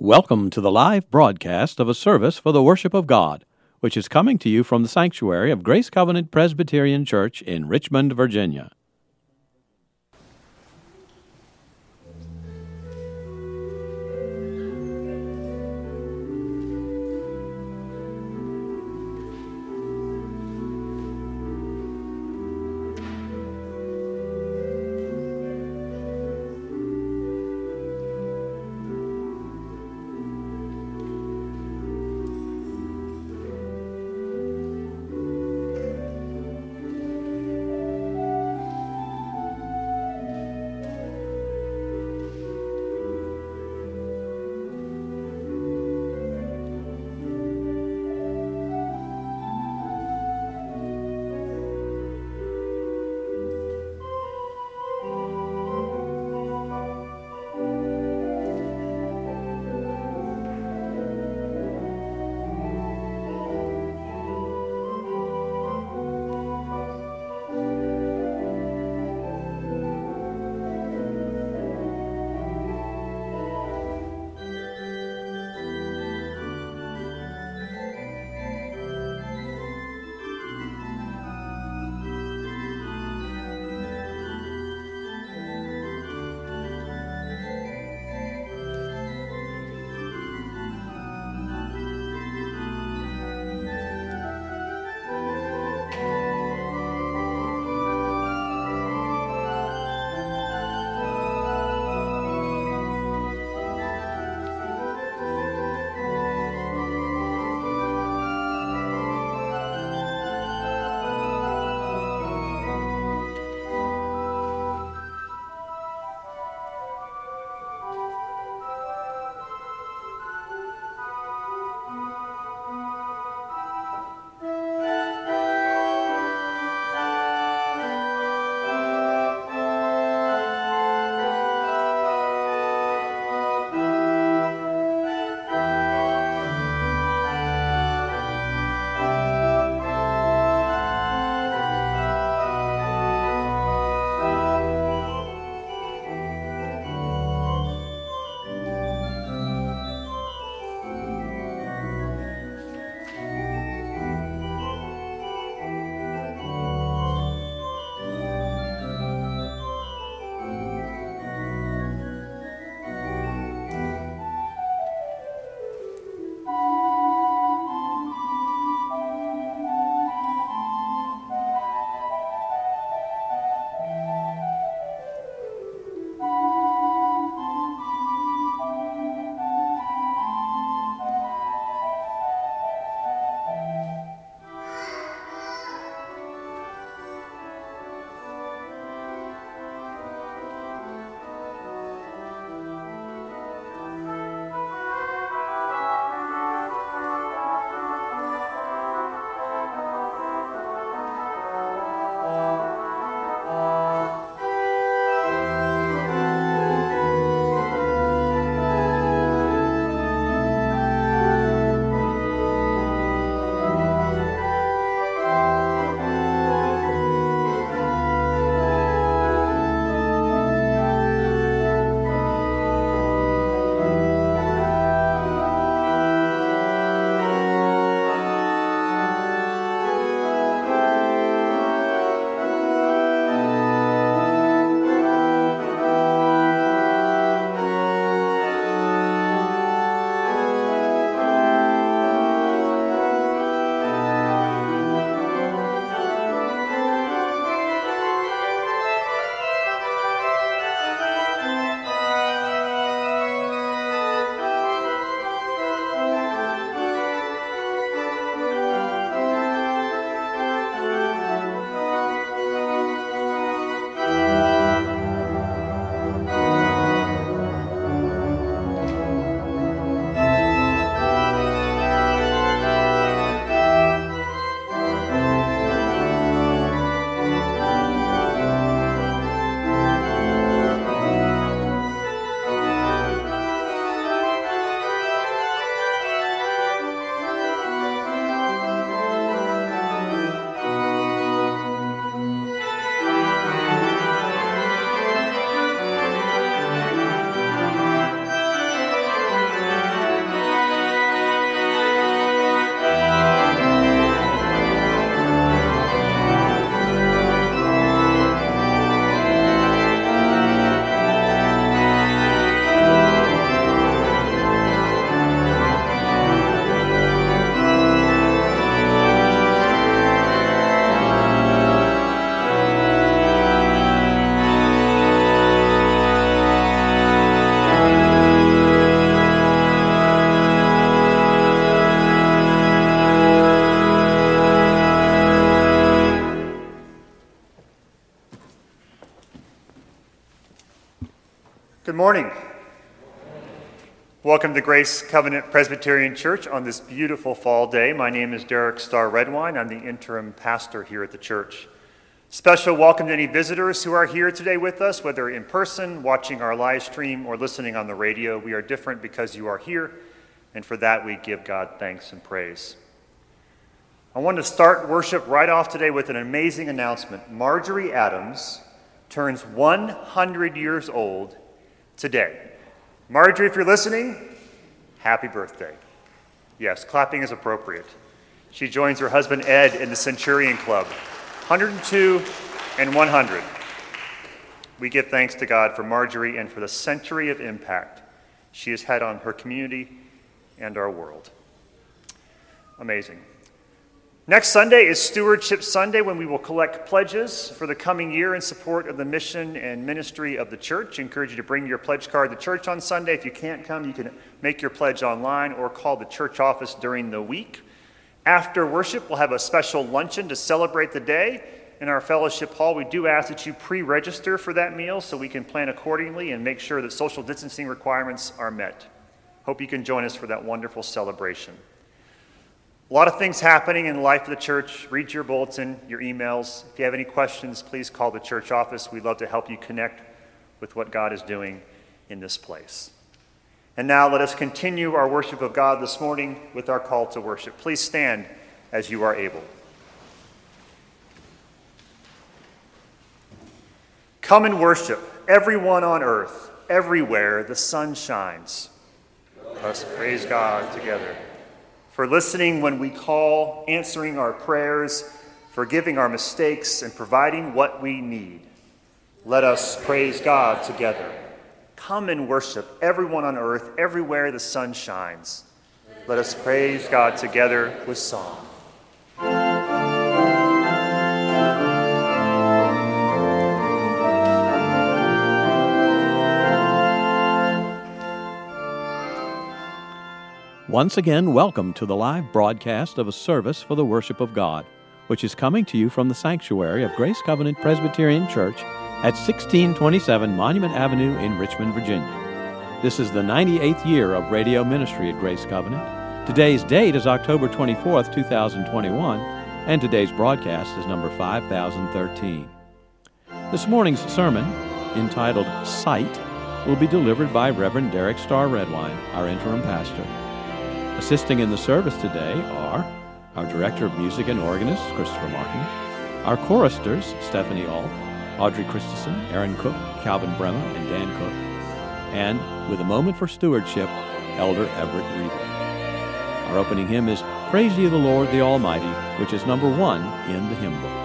Welcome to the live broadcast of a service for the worship of God, which is coming to you from the sanctuary of Grace Covenant Presbyterian Church in Richmond, Virginia. Welcome to Grace Covenant Presbyterian Church on this beautiful fall day. My name is Derek Starr Redwine. I'm the interim pastor here at the church. Special welcome to any visitors who are here today with us, whether in person, watching our live stream, or listening on the radio. We are different because you are here, and for that we give God thanks and praise. I want to start worship right off today with an amazing announcement. Marjorie Adams turns 100 years old today. Marjorie, if you're listening, happy birthday. Yes, clapping is appropriate. She joins her husband Ed in the Centurion Club. 102 and 100. We give thanks to God for Marjorie and for the century of impact she has had on her community and our world. Amazing. Next Sunday is Stewardship Sunday when we will collect pledges for the coming year in support of the mission and ministry of the church. I encourage you to bring your pledge card to church on Sunday. If you can't come, you can make your pledge online or call the church office during the week. After worship, we'll have a special luncheon to celebrate the day in our fellowship hall. We do ask that you pre register for that meal so we can plan accordingly and make sure that social distancing requirements are met. Hope you can join us for that wonderful celebration. A lot of things happening in the life of the church. Read your bulletin, your emails. If you have any questions, please call the church office. We'd love to help you connect with what God is doing in this place. And now let us continue our worship of God this morning with our call to worship. Please stand as you are able. Come and worship, everyone on earth, everywhere the sun shines. Let us praise God together for listening when we call, answering our prayers, forgiving our mistakes, and providing what we need. Let us praise God together. Come and worship everyone on earth, everywhere the sun shines. Let us praise God together with song. Once again, welcome to the live broadcast of a service for the worship of God, which is coming to you from the sanctuary of Grace Covenant Presbyterian Church at 1627 Monument Avenue in Richmond, Virginia. This is the 98th year of radio ministry at Grace Covenant. Today's date is October 24th, 2021, and today's broadcast is number 5013. This morning's sermon, entitled Sight, will be delivered by Reverend Derek Starr Redwine, our interim pastor. Assisting in the service today are our Director of Music and Organist, Christopher Martin, our choristers, Stephanie Alt, Audrey Christensen, Aaron Cook, Calvin Bremer, and Dan Cook, and with a moment for stewardship, Elder Everett Reaver. Our opening hymn is Praise Ye the Lord the Almighty, which is number one in the hymn book.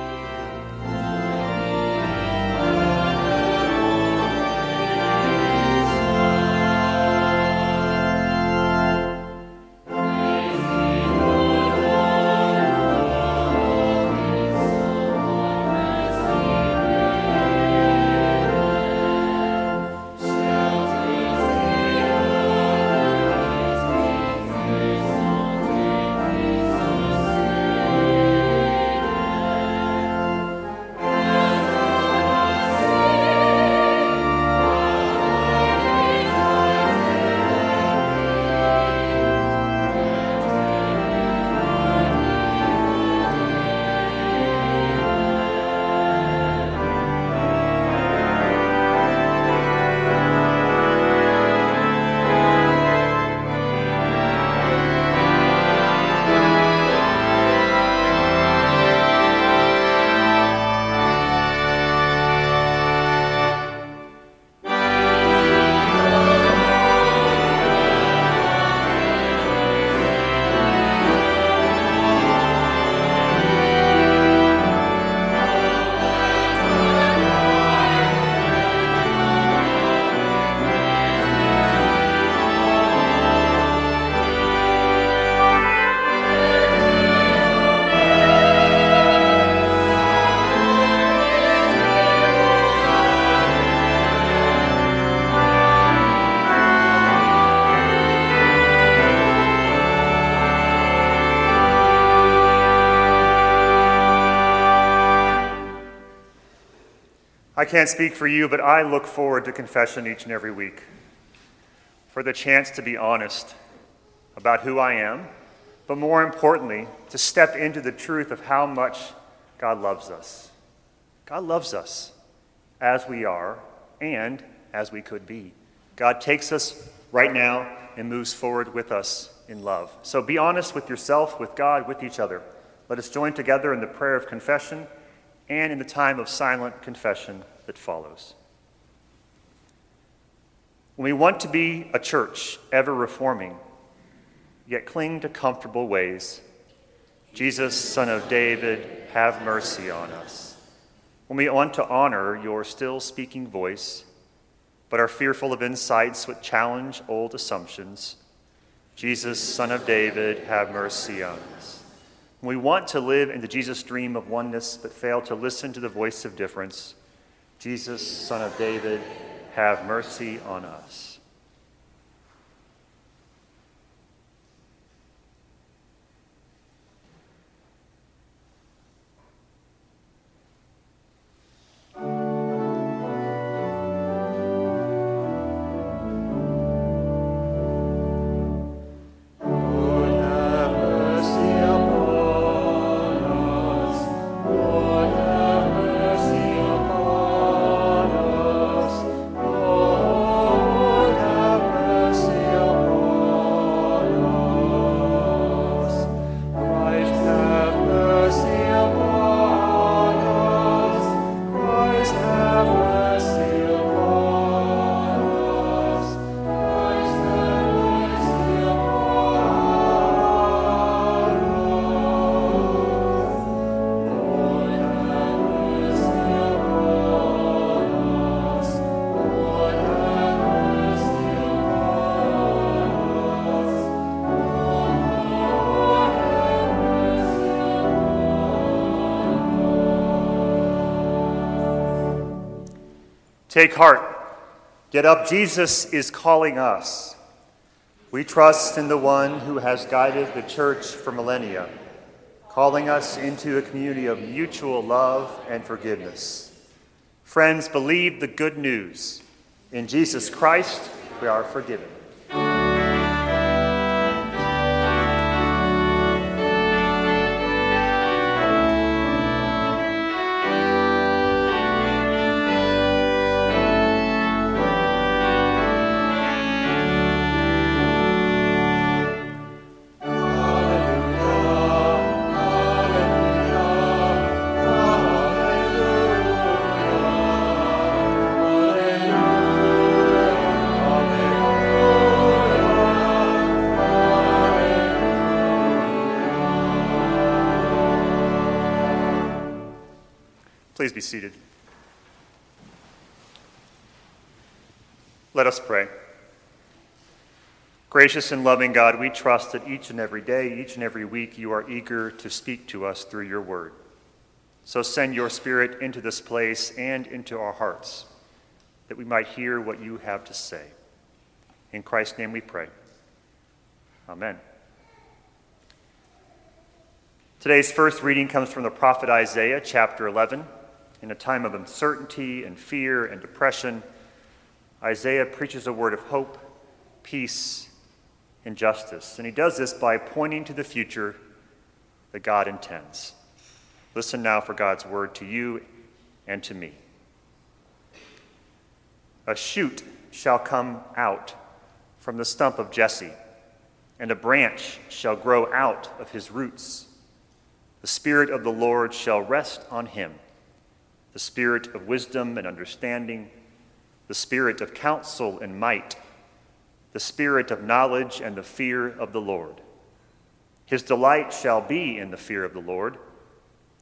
Can't speak for you, but I look forward to confession each and every week. for the chance to be honest about who I am, but more importantly, to step into the truth of how much God loves us. God loves us as we are and as we could be. God takes us right now and moves forward with us in love. So be honest with yourself, with God, with each other. Let us join together in the prayer of confession and in the time of silent confession that follows. When we want to be a church ever reforming, yet cling to comfortable ways, Jesus, Son of David, have mercy on us. When we want to honor your still speaking voice, but are fearful of insights which challenge old assumptions, Jesus, Son of David, have mercy on us. When we want to live in the Jesus dream of oneness, but fail to listen to the voice of difference, Jesus, Son of David, have mercy on us. Take heart. Get up. Jesus is calling us. We trust in the one who has guided the church for millennia, calling us into a community of mutual love and forgiveness. Friends, believe the good news. In Jesus Christ, we are forgiven. Seated. Let us pray. Gracious and loving God, we trust that each and every day, each and every week, you are eager to speak to us through your word. So send your spirit into this place and into our hearts, that we might hear what you have to say. In Christ's name we pray. Amen. Today's first reading comes from the prophet Isaiah, chapter 11. In a time of uncertainty and fear and depression, Isaiah preaches a word of hope, peace, and justice. And he does this by pointing to the future that God intends. Listen now for God's word to you and to me. A shoot shall come out from the stump of Jesse, and a branch shall grow out of his roots. The Spirit of the Lord shall rest on him the spirit of wisdom and understanding, the spirit of counsel and might, the spirit of knowledge and the fear of the Lord. His delight shall be in the fear of the Lord.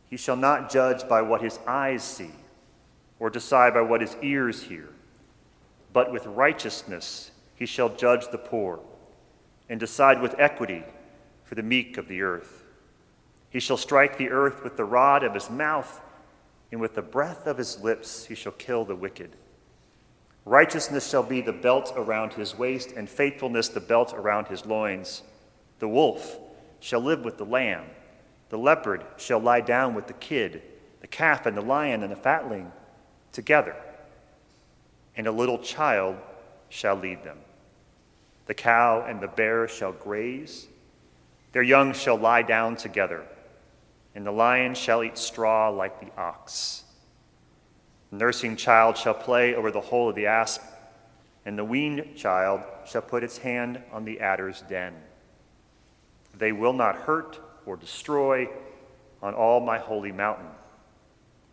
He shall not judge by what his eyes see, or decide by what his ears hear, but with righteousness he shall judge the poor, and decide with equity for the meek of the earth. He shall strike the earth with the rod of his mouth and with the breath of his lips he shall kill the wicked. Righteousness shall be the belt around his waist, and faithfulness the belt around his loins. The wolf shall live with the lamb. The leopard shall lie down with the kid, the calf and the lion and the fatling together, and a little child shall lead them. The cow and the bear shall graze, their young shall lie down together, and the lion shall eat straw like the ox. The nursing child shall play over the hole of the asp, and the weaned child shall put its hand on the adder's den. They will not hurt or destroy on all my holy mountain,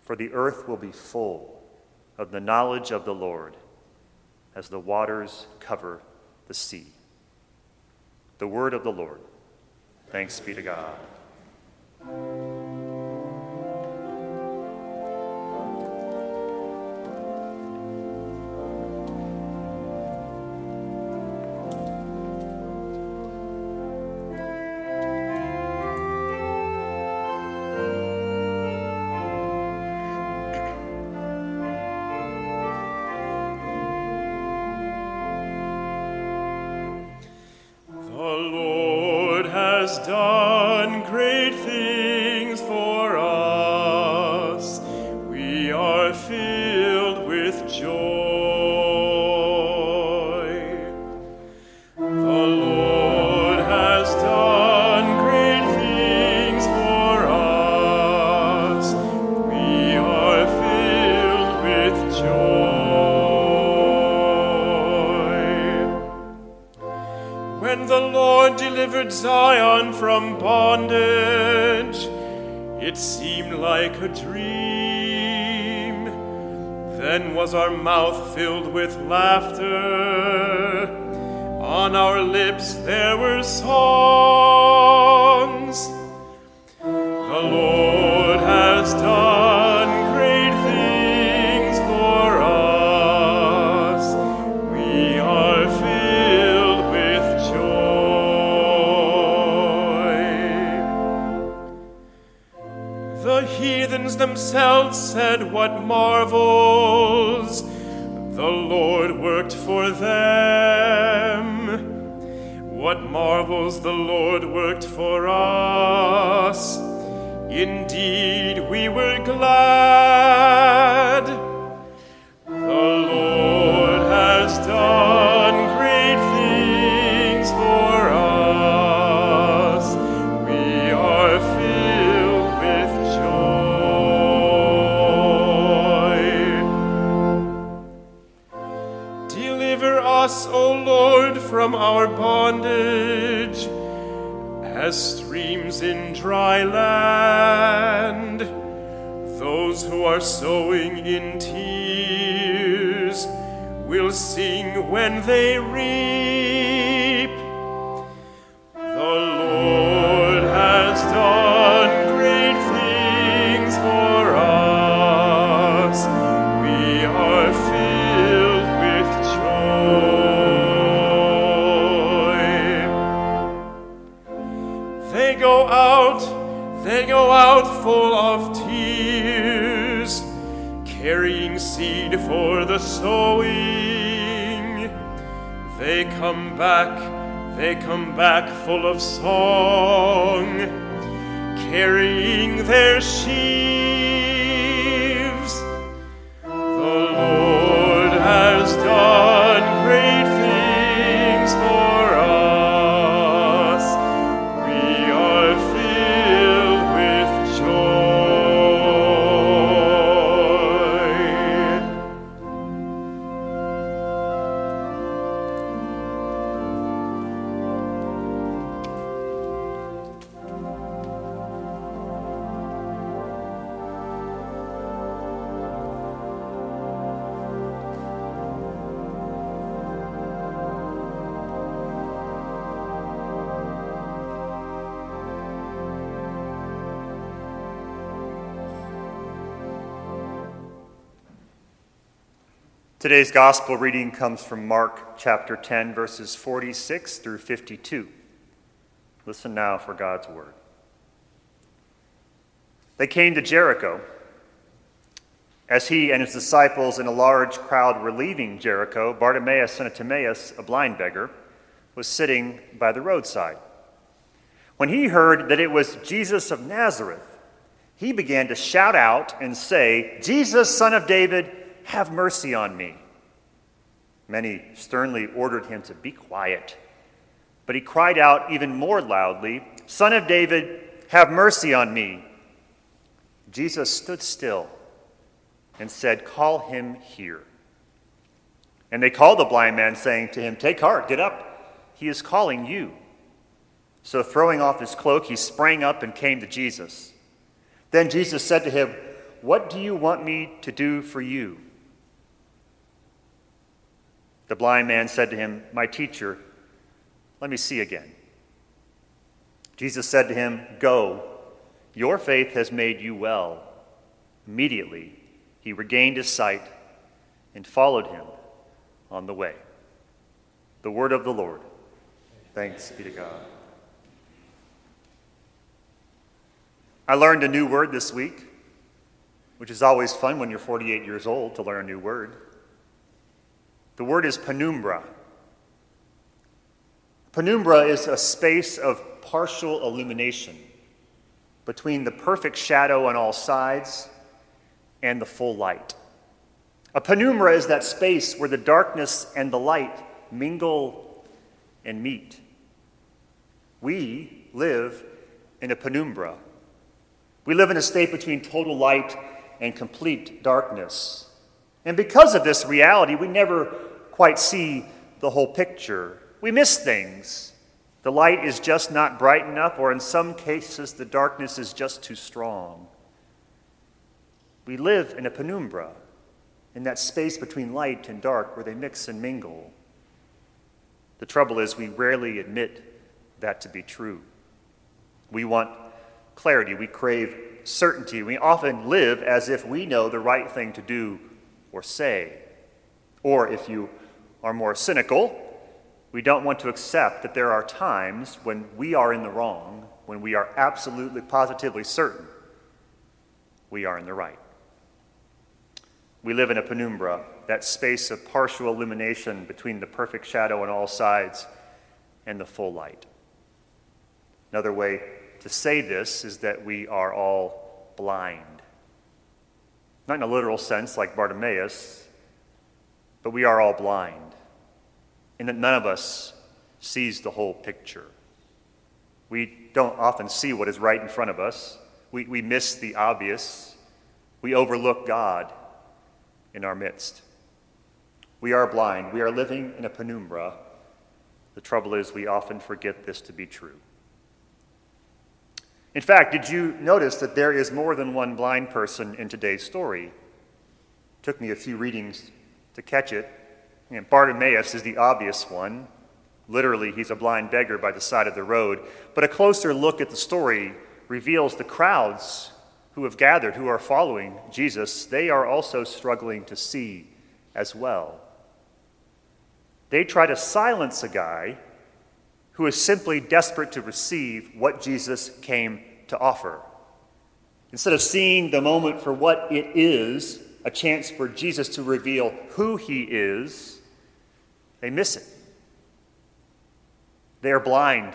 for the earth will be full of the knowledge of the Lord as the waters cover the sea. The word of the Lord. Thanks be to God. Indeed, we were glad. The Lord has done great things for us. We are filled with joy. Deliver us, O Lord, from our bondage dry land. Those who are sowing in tears will sing when they reap. Sowing. They come back, they come back full of song, carrying their sheaves. Today's gospel reading comes from Mark chapter 10, verses 46 through 52. Listen now for God's word. They came to Jericho. As he and his disciples and a large crowd were leaving Jericho, Bartimaeus, son of Timaeus, a blind beggar, was sitting by the roadside. When he heard that it was Jesus of Nazareth, he began to shout out and say, Jesus, son of David, have mercy on me. Many sternly ordered him to be quiet. But he cried out even more loudly, Son of David, have mercy on me. Jesus stood still and said, Call him here. And they called the blind man, saying to him, Take heart, get up. He is calling you. So, throwing off his cloak, he sprang up and came to Jesus. Then Jesus said to him, What do you want me to do for you? The blind man said to him, My teacher, let me see again. Jesus said to him, Go, your faith has made you well. Immediately he regained his sight and followed him on the way. The word of the Lord. Thanks be to God. I learned a new word this week, which is always fun when you're 48 years old to learn a new word. The word is penumbra. Penumbra is a space of partial illumination between the perfect shadow on all sides and the full light. A penumbra is that space where the darkness and the light mingle and meet. We live in a penumbra. We live in a state between total light and complete darkness. And because of this reality, we never quite see the whole picture. We miss things. The light is just not bright enough, or in some cases, the darkness is just too strong. We live in a penumbra, in that space between light and dark where they mix and mingle. The trouble is, we rarely admit that to be true. We want clarity, we crave certainty. We often live as if we know the right thing to do or say. Or if you are more cynical, we don't want to accept that there are times when we are in the wrong, when we are absolutely, positively certain we are in the right. We live in a penumbra, that space of partial illumination between the perfect shadow on all sides and the full light. Another way to say this is that we are all blind. Not in a literal sense like Bartimaeus, but we are all blind. And that none of us sees the whole picture. We don't often see what is right in front of us. We, we miss the obvious. We overlook God in our midst. We are blind. We are living in a penumbra. The trouble is, we often forget this to be true. In fact, did you notice that there is more than one blind person in today's story? It took me a few readings to catch it. And Bartimaeus is the obvious one. Literally, he's a blind beggar by the side of the road. But a closer look at the story reveals the crowds who have gathered, who are following Jesus. They are also struggling to see as well. They try to silence a guy who is simply desperate to receive what Jesus came to offer. Instead of seeing the moment for what it is, a chance for Jesus to reveal who he is, they miss it. They are blind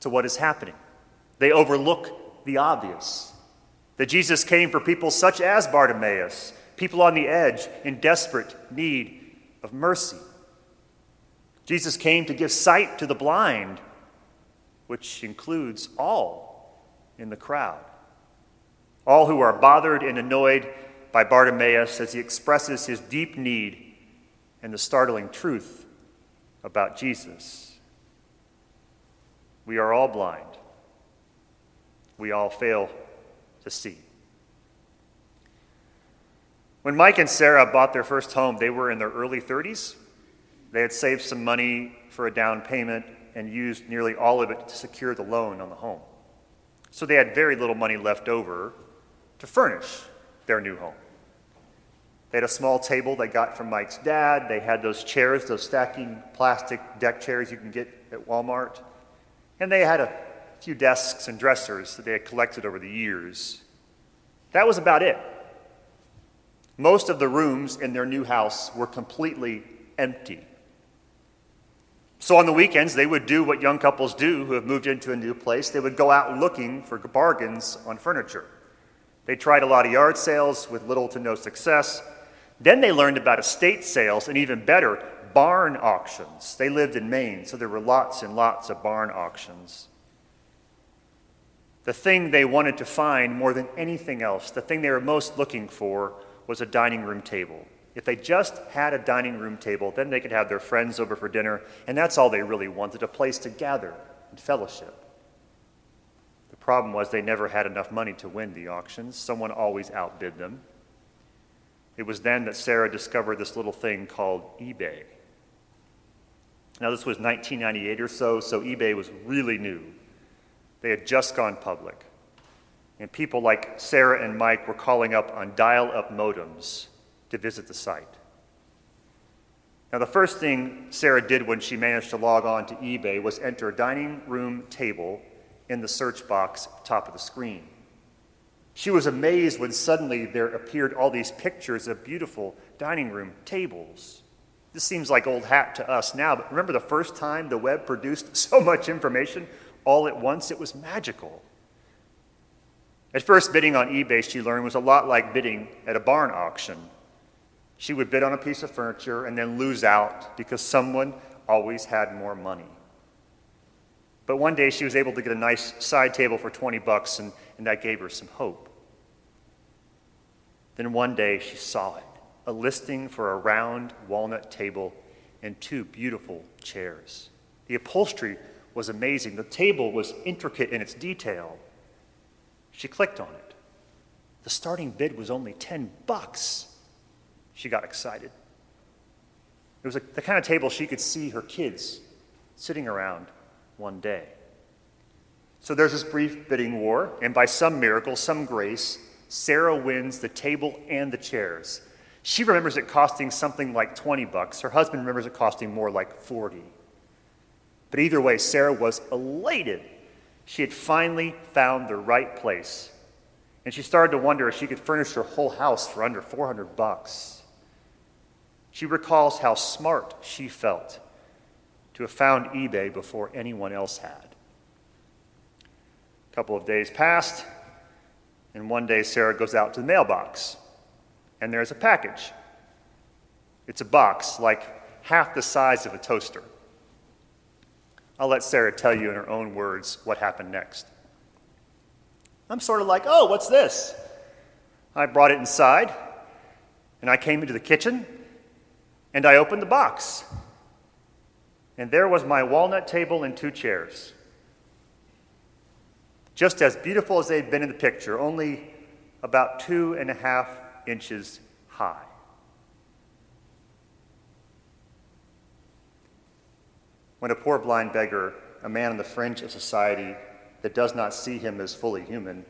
to what is happening. They overlook the obvious. That Jesus came for people such as Bartimaeus, people on the edge in desperate need of mercy. Jesus came to give sight to the blind, which includes all in the crowd. All who are bothered and annoyed by Bartimaeus as he expresses his deep need and the startling truth about Jesus. We are all blind. We all fail to see. When Mike and Sarah bought their first home, they were in their early 30s. They had saved some money for a down payment and used nearly all of it to secure the loan on the home. So they had very little money left over to furnish their new home. They had a small table they got from Mike's dad. They had those chairs, those stacking plastic deck chairs you can get at Walmart. And they had a few desks and dressers that they had collected over the years. That was about it. Most of the rooms in their new house were completely empty. So on the weekends, they would do what young couples do who have moved into a new place. They would go out looking for bargains on furniture. They tried a lot of yard sales with little to no success. Then they learned about estate sales and even better, barn auctions. They lived in Maine, so there were lots and lots of barn auctions. The thing they wanted to find more than anything else, the thing they were most looking for, was a dining room table. If they just had a dining room table, then they could have their friends over for dinner, and that's all they really wanted a place to gather and fellowship. The problem was they never had enough money to win the auctions, someone always outbid them. It was then that Sarah discovered this little thing called eBay. Now, this was 1998 or so, so eBay was really new. They had just gone public. And people like Sarah and Mike were calling up on dial up modems to visit the site. Now, the first thing Sarah did when she managed to log on to eBay was enter dining room table in the search box top of the screen. She was amazed when suddenly there appeared all these pictures of beautiful dining room tables. This seems like old hat to us now, but remember the first time the web produced so much information all at once? It was magical. At first, bidding on eBay, she learned, was a lot like bidding at a barn auction. She would bid on a piece of furniture and then lose out because someone always had more money. But one day she was able to get a nice side table for 20 bucks, and, and that gave her some hope. Then one day she saw it a listing for a round walnut table and two beautiful chairs. The upholstery was amazing, the table was intricate in its detail. She clicked on it. The starting bid was only 10 bucks. She got excited. It was the kind of table she could see her kids sitting around one day. So there's this brief bidding war, and by some miracle, some grace, Sarah wins the table and the chairs. She remembers it costing something like 20 bucks. Her husband remembers it costing more like 40. But either way, Sarah was elated. She had finally found the right place. And she started to wonder if she could furnish her whole house for under 400 bucks. She recalls how smart she felt to have found eBay before anyone else had. A couple of days passed, and one day Sarah goes out to the mailbox, and there's a package. It's a box like half the size of a toaster. I'll let Sarah tell you in her own words what happened next. I'm sort of like, oh, what's this? I brought it inside, and I came into the kitchen, and I opened the box. And there was my walnut table and two chairs. Just as beautiful as they'd been in the picture, only about two and a half inches high. When a poor blind beggar, a man on the fringe of society that does not see him as fully human,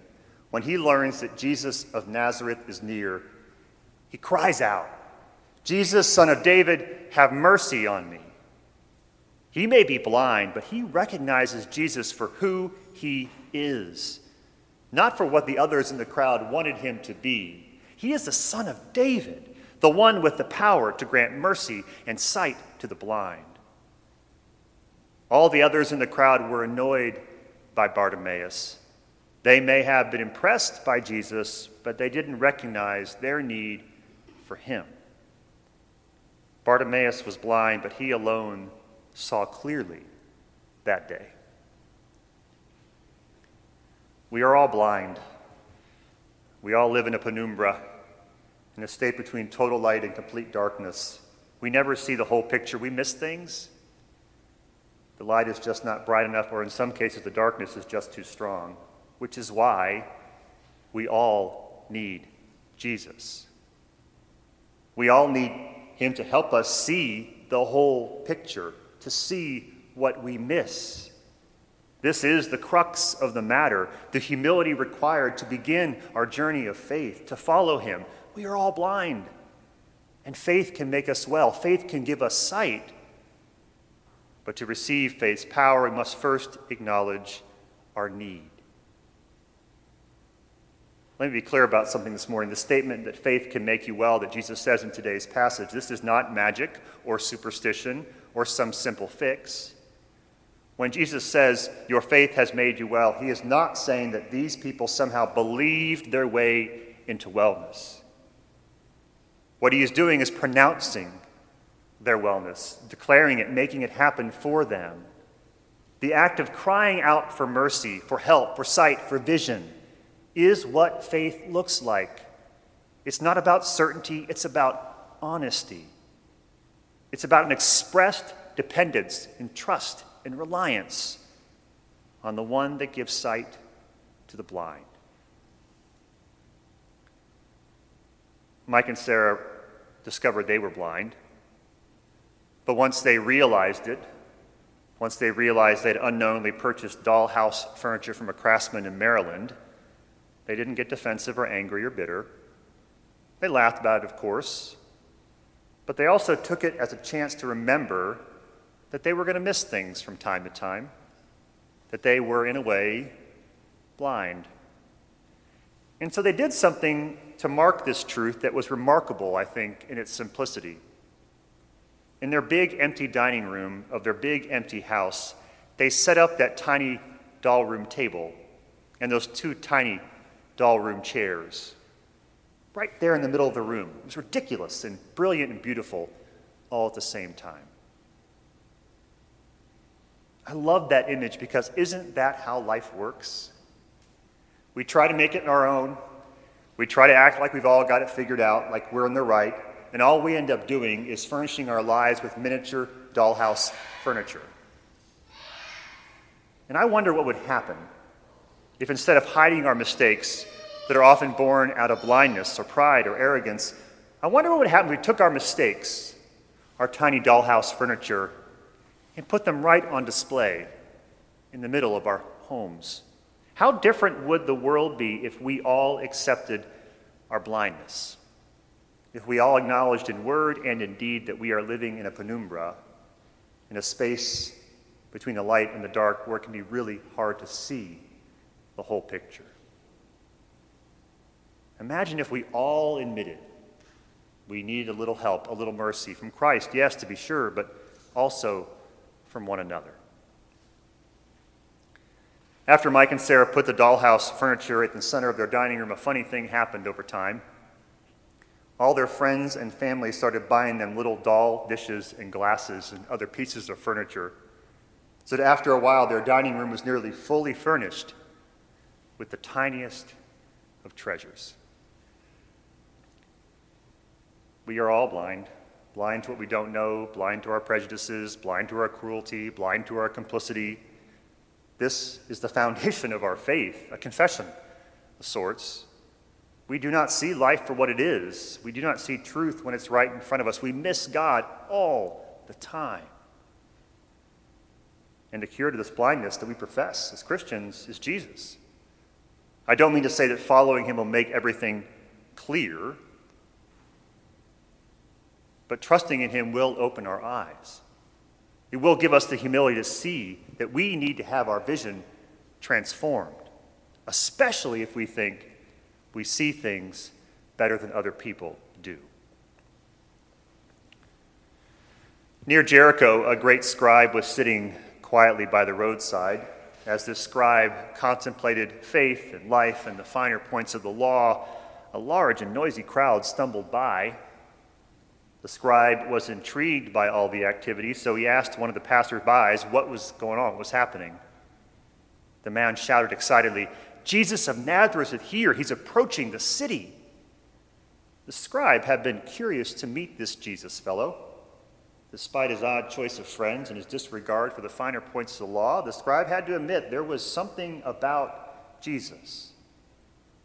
when he learns that Jesus of Nazareth is near, he cries out, Jesus, son of David, have mercy on me. He may be blind, but he recognizes Jesus for who he is, not for what the others in the crowd wanted him to be. He is the son of David, the one with the power to grant mercy and sight to the blind. All the others in the crowd were annoyed by Bartimaeus. They may have been impressed by Jesus, but they didn't recognize their need for him. Bartimaeus was blind, but he alone saw clearly that day. We are all blind. We all live in a penumbra, in a state between total light and complete darkness. We never see the whole picture. We miss things. The light is just not bright enough, or in some cases, the darkness is just too strong, which is why we all need Jesus. We all need Him to help us see the whole picture to see what we miss. This is the crux of the matter, the humility required to begin our journey of faith, to follow Him. We are all blind, and faith can make us well. Faith can give us sight. But to receive faith's power, we must first acknowledge our need. Let me be clear about something this morning. The statement that faith can make you well that Jesus says in today's passage, this is not magic or superstition or some simple fix. When Jesus says, Your faith has made you well, he is not saying that these people somehow believed their way into wellness. What he is doing is pronouncing their wellness, declaring it, making it happen for them. The act of crying out for mercy, for help, for sight, for vision is what faith looks like. It's not about certainty, it's about honesty. It's about an expressed dependence and trust and reliance on the one that gives sight to the blind. Mike and Sarah discovered they were blind, but once they realized it, once they realized they'd unknowingly purchased dollhouse furniture from a craftsman in Maryland, they didn't get defensive or angry or bitter. They laughed about it, of course, but they also took it as a chance to remember that they were going to miss things from time to time, that they were, in a way, blind. And so they did something to mark this truth that was remarkable, I think, in its simplicity. In their big empty dining room of their big empty house, they set up that tiny doll room table and those two tiny doll room chairs right there in the middle of the room. It was ridiculous and brilliant and beautiful all at the same time. I love that image because isn't that how life works? We try to make it our own. We try to act like we've all got it figured out, like we're in the right, and all we end up doing is furnishing our lives with miniature dollhouse furniture. And I wonder what would happen if instead of hiding our mistakes that are often born out of blindness or pride or arrogance, I wonder what would happen if we took our mistakes, our tiny dollhouse furniture, and put them right on display in the middle of our homes. How different would the world be if we all accepted our blindness? If we all acknowledged in word and in deed that we are living in a penumbra, in a space between the light and the dark where it can be really hard to see the whole picture. Imagine if we all admitted we needed a little help, a little mercy from Christ, yes, to be sure, but also from one another. After Mike and Sarah put the dollhouse furniture at the center of their dining room, a funny thing happened over time. All their friends and family started buying them little doll dishes and glasses and other pieces of furniture. So that after a while, their dining room was nearly fully furnished with the tiniest of treasures. We are all blind blind to what we don't know, blind to our prejudices, blind to our cruelty, blind to our complicity. This is the foundation of our faith, a confession of sorts. We do not see life for what it is. We do not see truth when it's right in front of us. We miss God all the time. And the cure to this blindness that we profess as Christians is Jesus. I don't mean to say that following him will make everything clear. But trusting in Him will open our eyes. It will give us the humility to see that we need to have our vision transformed, especially if we think we see things better than other people do. Near Jericho, a great scribe was sitting quietly by the roadside. As this scribe contemplated faith and life and the finer points of the law, a large and noisy crowd stumbled by the scribe was intrigued by all the activity, so he asked one of the passersby what was going on, what was happening. The man shouted excitedly, Jesus of Nazareth is here. He's approaching the city. The scribe had been curious to meet this Jesus fellow. Despite his odd choice of friends and his disregard for the finer points of the law, the scribe had to admit there was something about Jesus.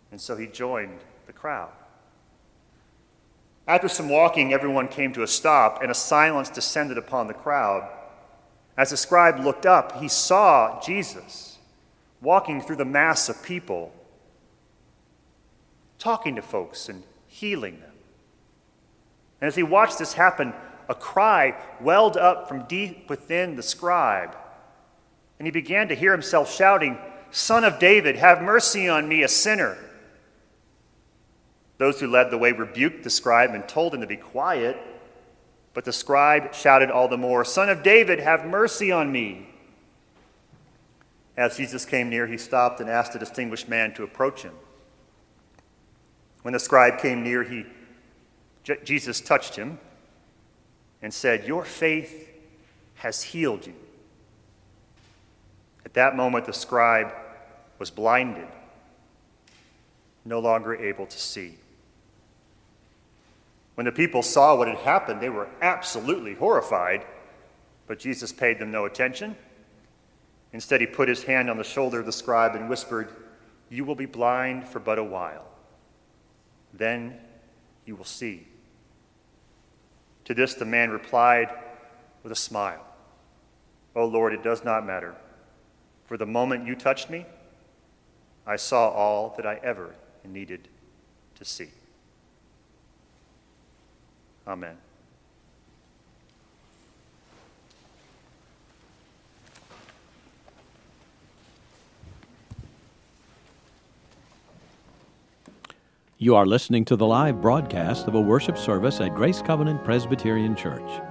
And so he joined the crowd. After some walking, everyone came to a stop, and a silence descended upon the crowd. As the scribe looked up, he saw Jesus walking through the mass of people, talking to folks and healing them. And as he watched this happen, a cry welled up from deep within the scribe, and he began to hear himself shouting, Son of David, have mercy on me, a sinner. Those who led the way rebuked the scribe and told him to be quiet. But the scribe shouted all the more, Son of David, have mercy on me. As Jesus came near, he stopped and asked the distinguished man to approach him. When the scribe came near, he, Jesus touched him. And said, Your faith has healed you. At that moment, the scribe was blinded, no longer able to see. When the people saw what had happened, they were absolutely horrified, but Jesus paid them no attention. Instead, he put his hand on the shoulder of the scribe and whispered, You will be blind for but a while. Then you will see. To this, the man replied with a smile, Oh Lord, it does not matter. For the moment you touched me, I saw all that I ever needed to see. Amen. You are listening to the live broadcast of a worship service at Grace Covenant Presbyterian Church.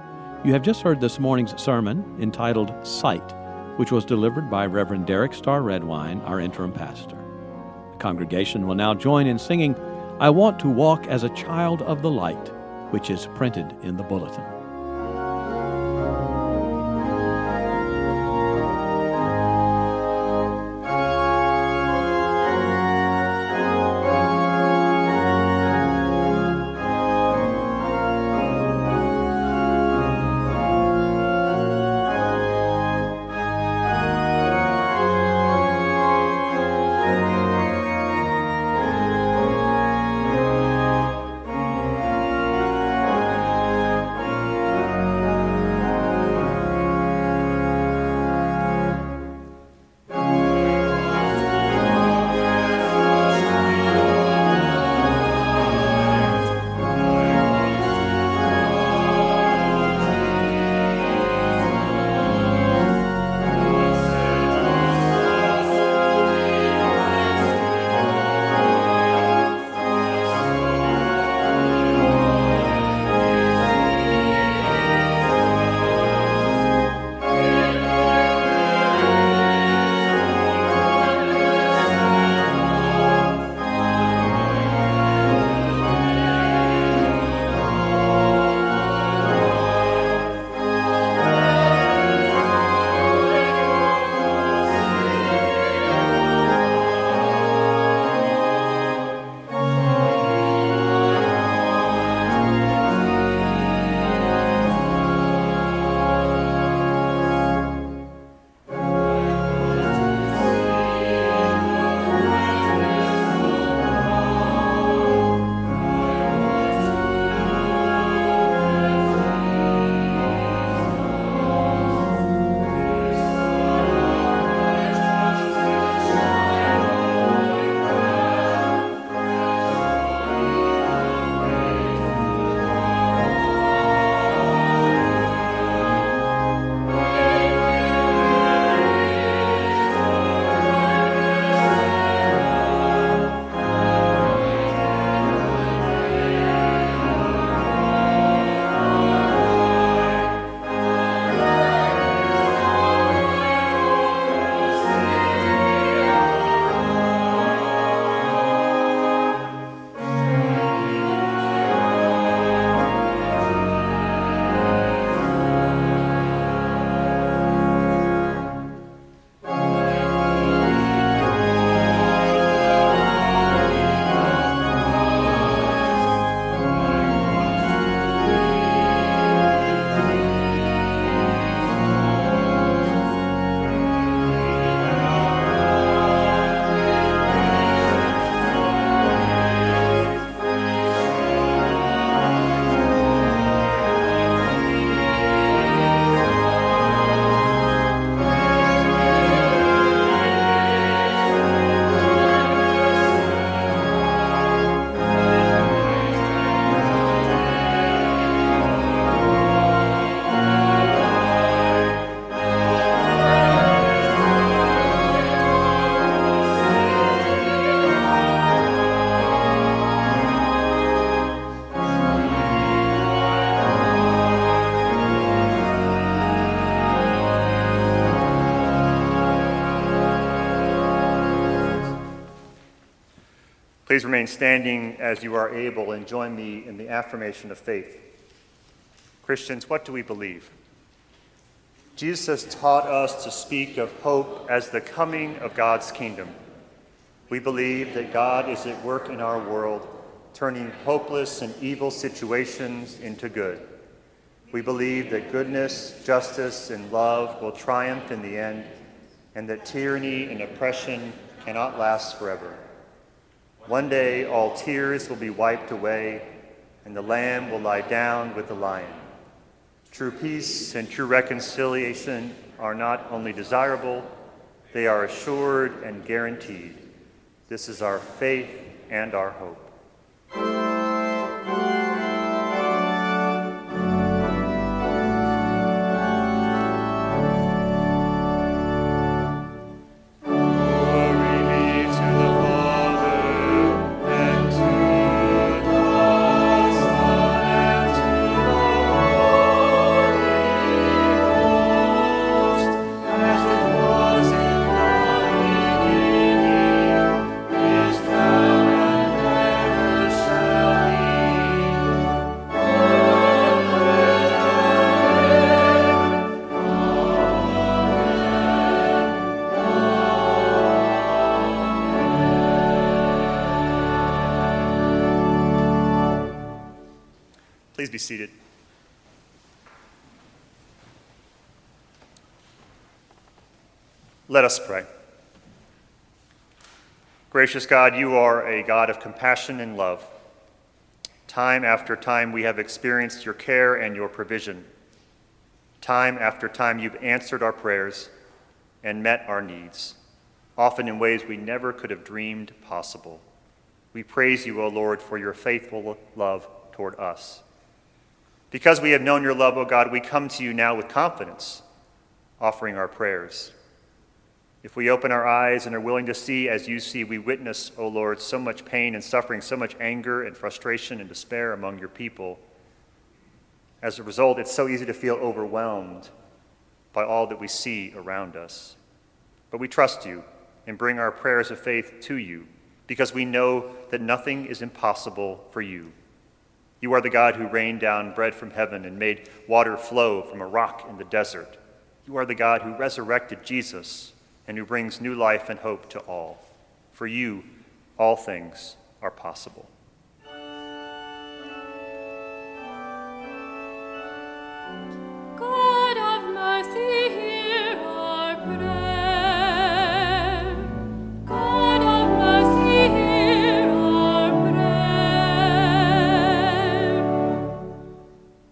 You have just heard this morning's sermon entitled Sight, which was delivered by Reverend Derek Starr Redwine, our interim pastor. The congregation will now join in singing, I Want to Walk as a Child of the Light which is printed in the bulletin. Please remain standing as you are able and join me in the affirmation of faith. Christians, what do we believe? Jesus has taught us to speak of hope as the coming of God's kingdom. We believe that God is at work in our world, turning hopeless and evil situations into good. We believe that goodness, justice, and love will triumph in the end, and that tyranny and oppression cannot last forever. One day all tears will be wiped away, and the lamb will lie down with the lion. True peace and true reconciliation are not only desirable, they are assured and guaranteed. This is our faith and our hope. Please be seated. Let us pray. Gracious God, you are a God of compassion and love. Time after time, we have experienced your care and your provision. Time after time, you've answered our prayers and met our needs, often in ways we never could have dreamed possible. We praise you, O Lord, for your faithful love toward us. Because we have known your love, O God, we come to you now with confidence, offering our prayers. If we open our eyes and are willing to see as you see, we witness, O Lord, so much pain and suffering, so much anger and frustration and despair among your people. As a result, it's so easy to feel overwhelmed by all that we see around us. But we trust you and bring our prayers of faith to you because we know that nothing is impossible for you. You are the God who rained down bread from heaven and made water flow from a rock in the desert. You are the God who resurrected Jesus and who brings new life and hope to all. For you, all things are possible.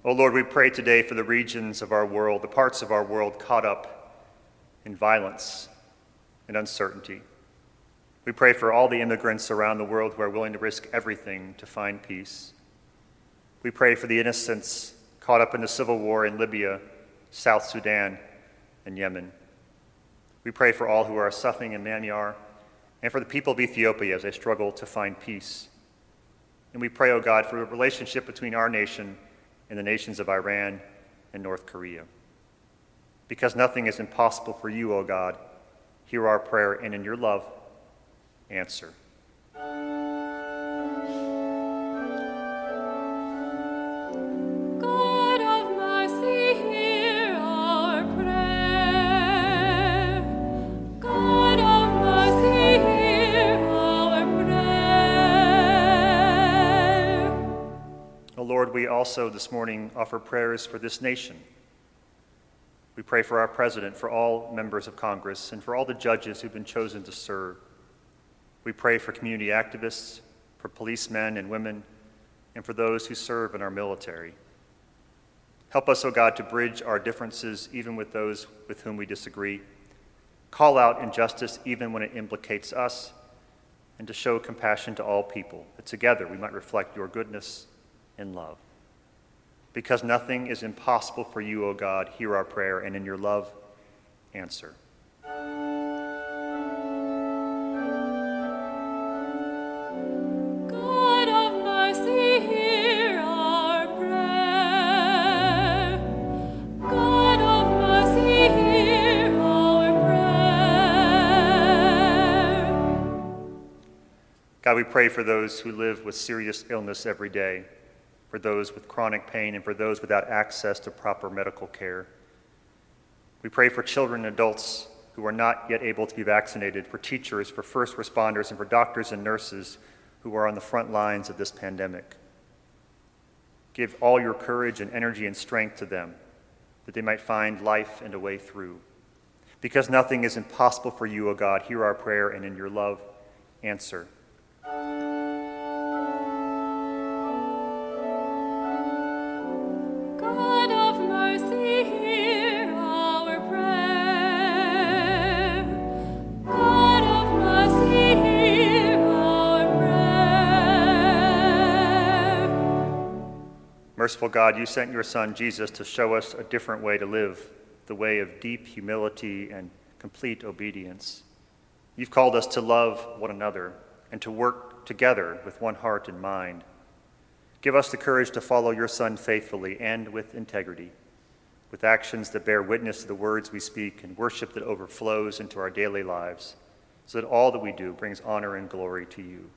Oh Lord, we pray today for the regions of our world, the parts of our world caught up in violence and uncertainty. We pray for all the immigrants around the world who are willing to risk everything to find peace. We pray for the innocents caught up in the civil war in Libya, South Sudan, and Yemen. We pray for all who are suffering in Myanmar and for the people of Ethiopia as they struggle to find peace. And we pray, O oh God, for a relationship between our nation in the nations of Iran and North Korea. Because nothing is impossible for you, O God, hear our prayer and in your love, answer. Also this morning offer prayers for this nation. We pray for our president, for all members of Congress, and for all the judges who've been chosen to serve. We pray for community activists, for policemen and women, and for those who serve in our military. Help us, O oh God, to bridge our differences even with those with whom we disagree. Call out injustice even when it implicates us, and to show compassion to all people, that together we might reflect your goodness and love. Because nothing is impossible for you, O God, hear our prayer, and in your love, answer. God of mercy hear our prayer. God of mercy hear our prayer. God, we pray for those who live with serious illness every day for those with chronic pain, and for those without access to proper medical care. We pray for children and adults who are not yet able to be vaccinated, for teachers, for first responders, and for doctors and nurses who are on the front lines of this pandemic. Give all your courage and energy and strength to them, that they might find life and a way through. Because nothing is impossible for you, O God, hear our prayer and in your love, answer. Merciful God, you sent your Son, Jesus, to show us a different way to live, the way of deep humility and complete obedience. You've called us to love one another and to work together with one heart and mind. Give us the courage to follow your Son faithfully and with integrity, with actions that bear witness to the words we speak and worship that overflows into our daily lives, so that all that we do brings honor and glory to you.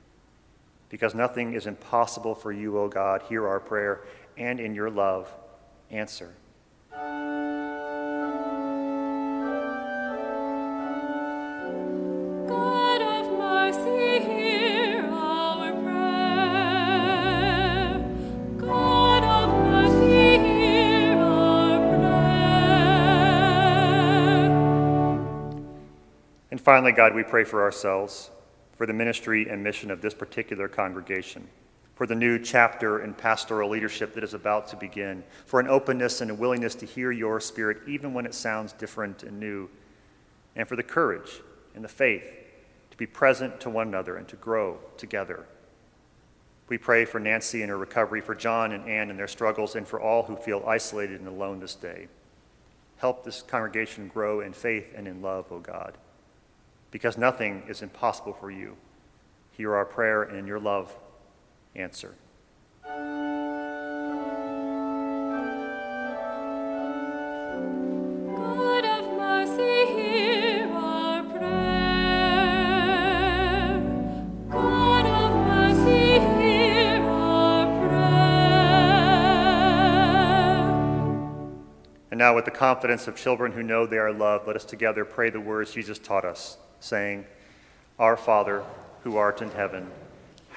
Because nothing is impossible for you, O God, hear our prayer and in your love, answer. God of mercy hear our prayer. God of mercy hear our pray. And finally, God, we pray for ourselves, for the ministry and mission of this particular congregation for the new chapter in pastoral leadership that is about to begin, for an openness and a willingness to hear your spirit even when it sounds different and new, and for the courage and the faith to be present to one another and to grow together. We pray for Nancy and her recovery, for John and Ann and their struggles, and for all who feel isolated and alone this day. Help this congregation grow in faith and in love, O God, because nothing is impossible for you. Hear our prayer and your love answer. And now, with the confidence of children who know they are loved, let us together pray the words Jesus taught us, saying, Our Father, who art in heaven,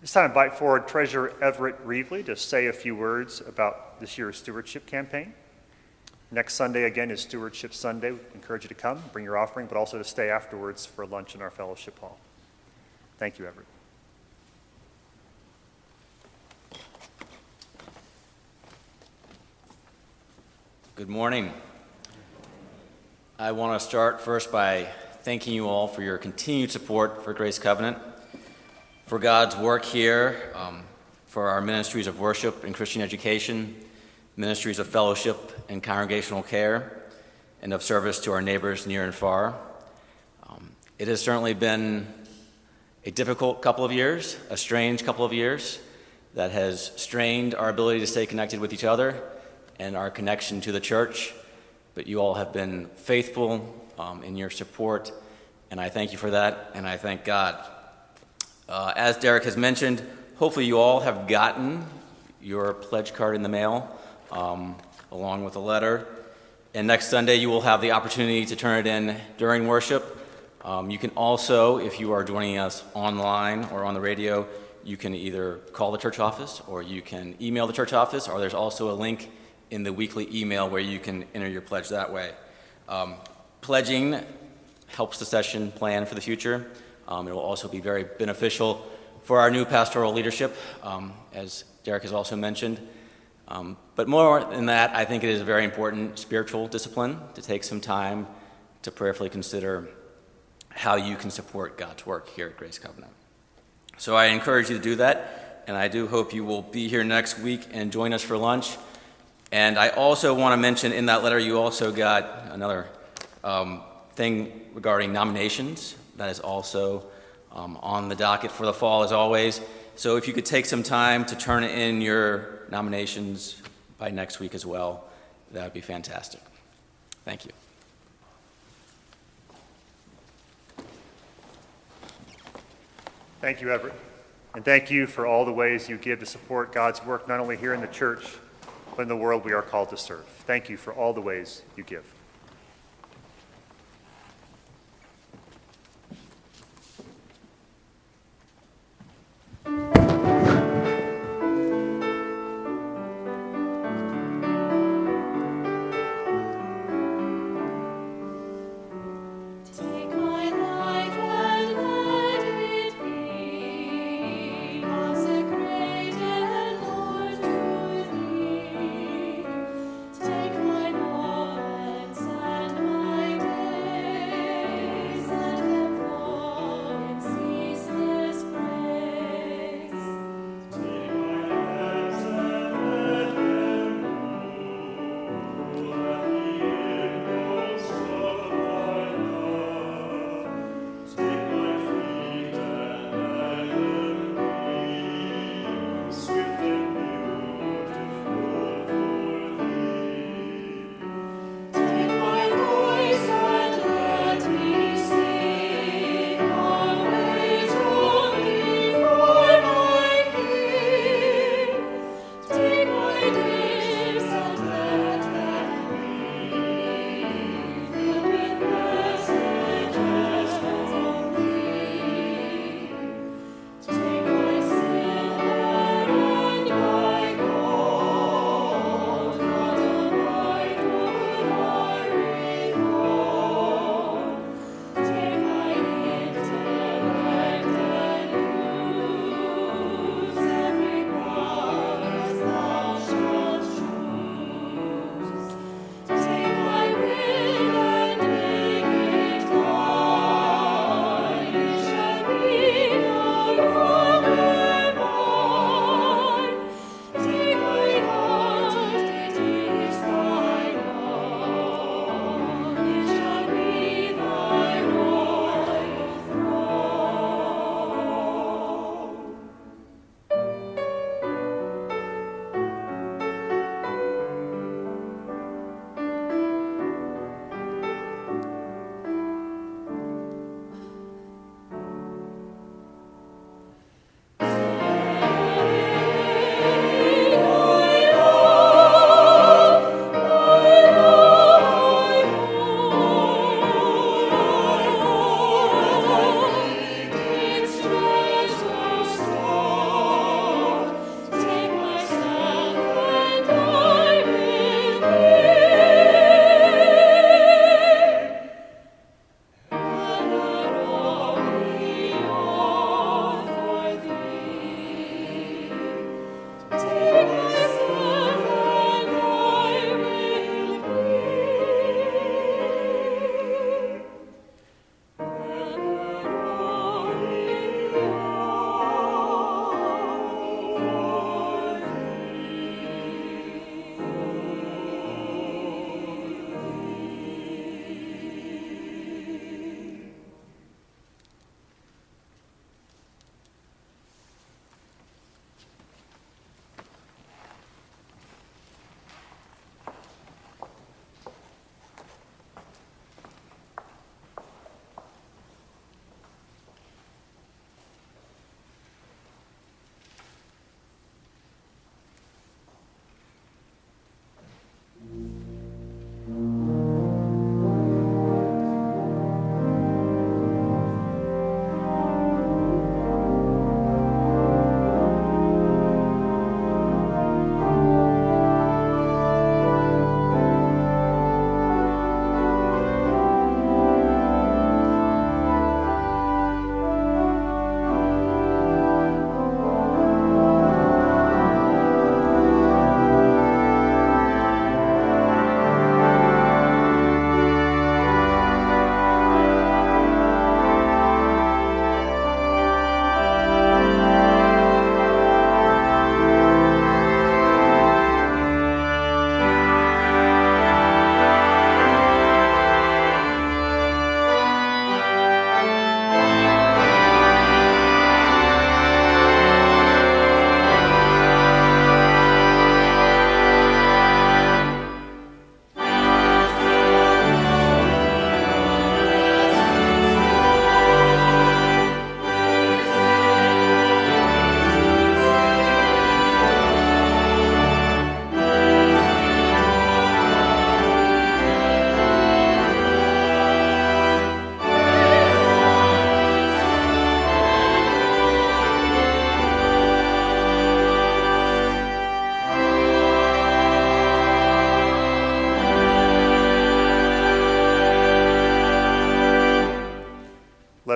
This time, I invite forward Treasurer Everett Reevely to say a few words about this year's stewardship campaign. Next Sunday, again, is Stewardship Sunday. We encourage you to come, bring your offering, but also to stay afterwards for lunch in our fellowship hall. Thank you, Everett. Good morning. I want to start first by thanking you all for your continued support for Grace Covenant for God's work here, um, for our ministries of worship and Christian education, ministries of fellowship and congregational care, and of service to our neighbors near and far. Um, it has certainly been a difficult couple of years, a strange couple of years that has strained our ability to stay connected with each other and our connection to the church. But you all have been faithful um, in your support, and I thank you for that, and I thank God uh, as Derek has mentioned, hopefully you all have gotten your pledge card in the mail um, along with a letter. And next Sunday, you will have the opportunity to turn it in during worship. Um, you can also, if you are joining us online or on the radio, you can either call the church office or you can email the church office, or there's also a link in the weekly email where you can enter your pledge that way. Um, pledging helps the session plan for the future. Um, it will also be very beneficial for our new pastoral leadership, um, as Derek has also mentioned. Um, but more than that, I think it is a very important spiritual discipline to take some time to prayerfully consider how you can support God's work here at Grace Covenant. So I encourage you to do that, and I do hope you will be here next week and join us for lunch. And I also want to mention in that letter, you also got another um, thing regarding nominations. That is also um, on the docket for the fall, as always. So if you could take some time to turn in your nominations by next week as well, that would be fantastic. Thank you. Thank you, Everett. And thank you for all the ways you give to support God's work, not only here in the church, but in the world we are called to serve. Thank you for all the ways you give.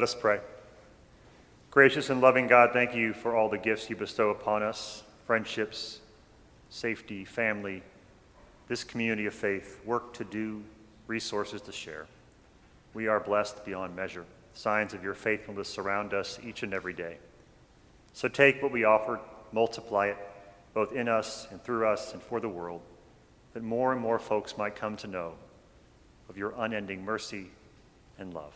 Us pray. Gracious and loving God, thank you for all the gifts you bestow upon us friendships, safety, family, this community of faith, work to do, resources to share. We are blessed beyond measure. Signs of your faithfulness surround us each and every day. So take what we offer, multiply it, both in us and through us and for the world, that more and more folks might come to know of your unending mercy and love.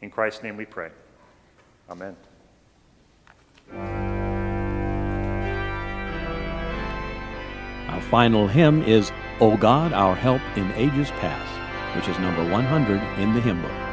In Christ's name we pray. Amen. Our final hymn is O God, Our Help in Ages Past, which is number 100 in the hymn book.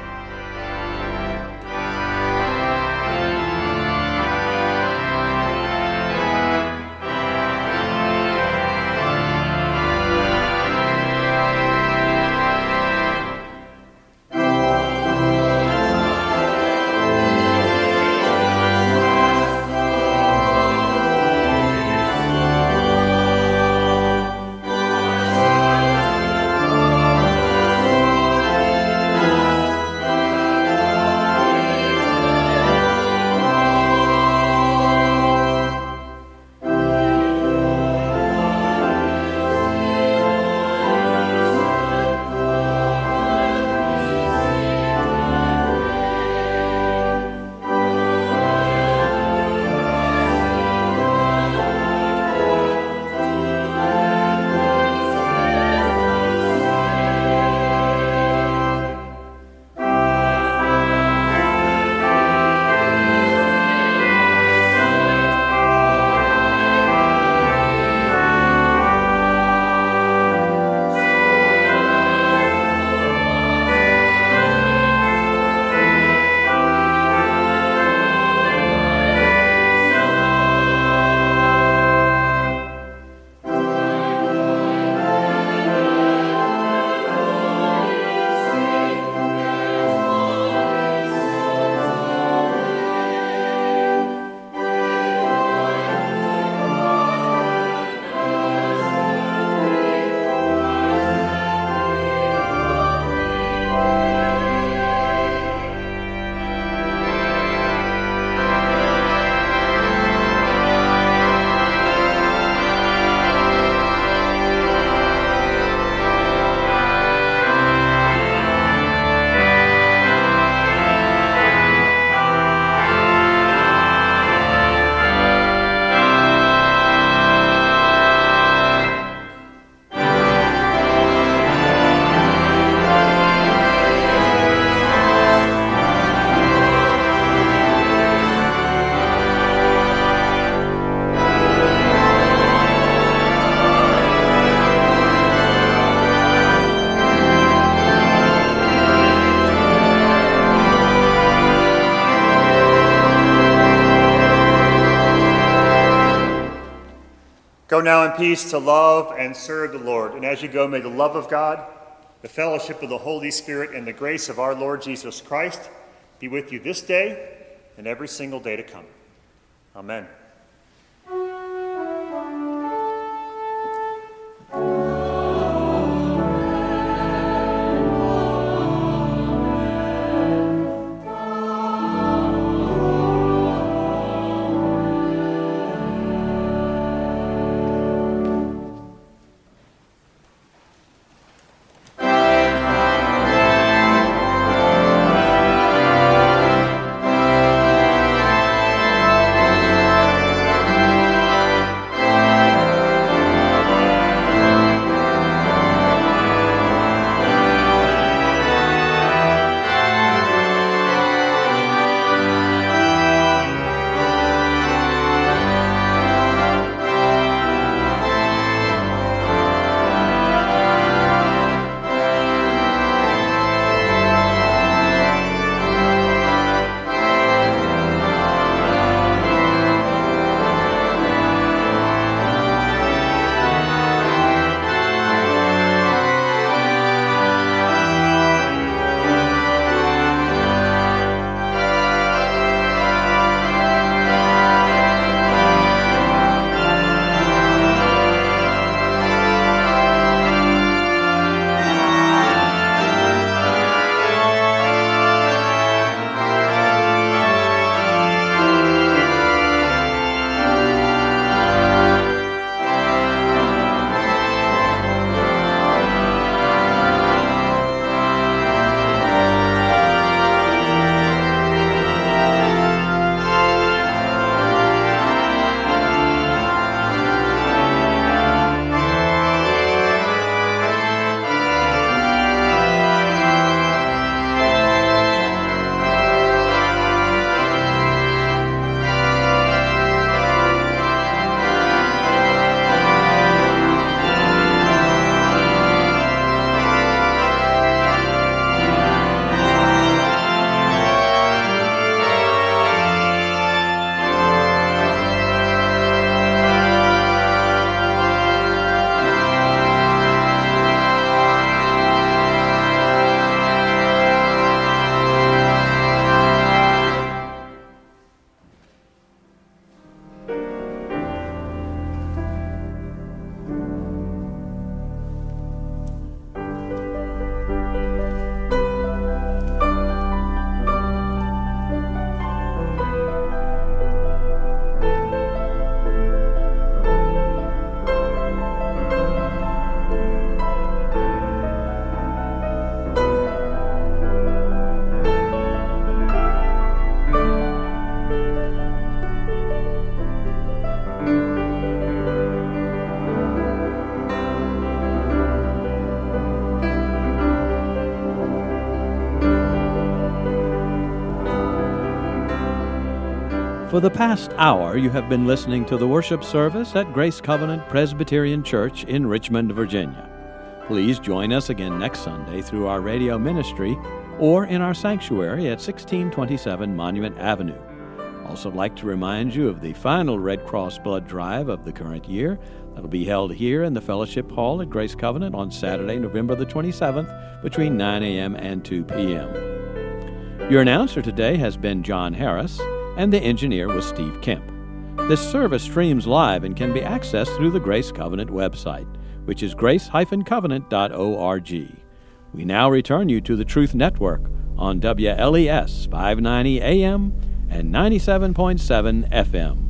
Now in peace to love and serve the Lord. And as you go, may the love of God, the fellowship of the Holy Spirit, and the grace of our Lord Jesus Christ be with you this day and every single day to come. Amen. For the past hour, you have been listening to the worship service at Grace Covenant Presbyterian Church in Richmond, Virginia. Please join us again next Sunday through our radio ministry or in our sanctuary at 1627 Monument Avenue. Also, like to remind you of the final Red Cross blood drive of the current year that'll be held here in the Fellowship Hall at Grace Covenant on Saturday, November the 27th between 9 a.m. and 2 p.m. Your announcer today has been John Harris, and the engineer was Steve Kemp. This service streams live and can be accessed through the Grace Covenant website, which is grace-covenant.org. We now return you to the Truth Network on WLES 590 AM and 97.7 FM.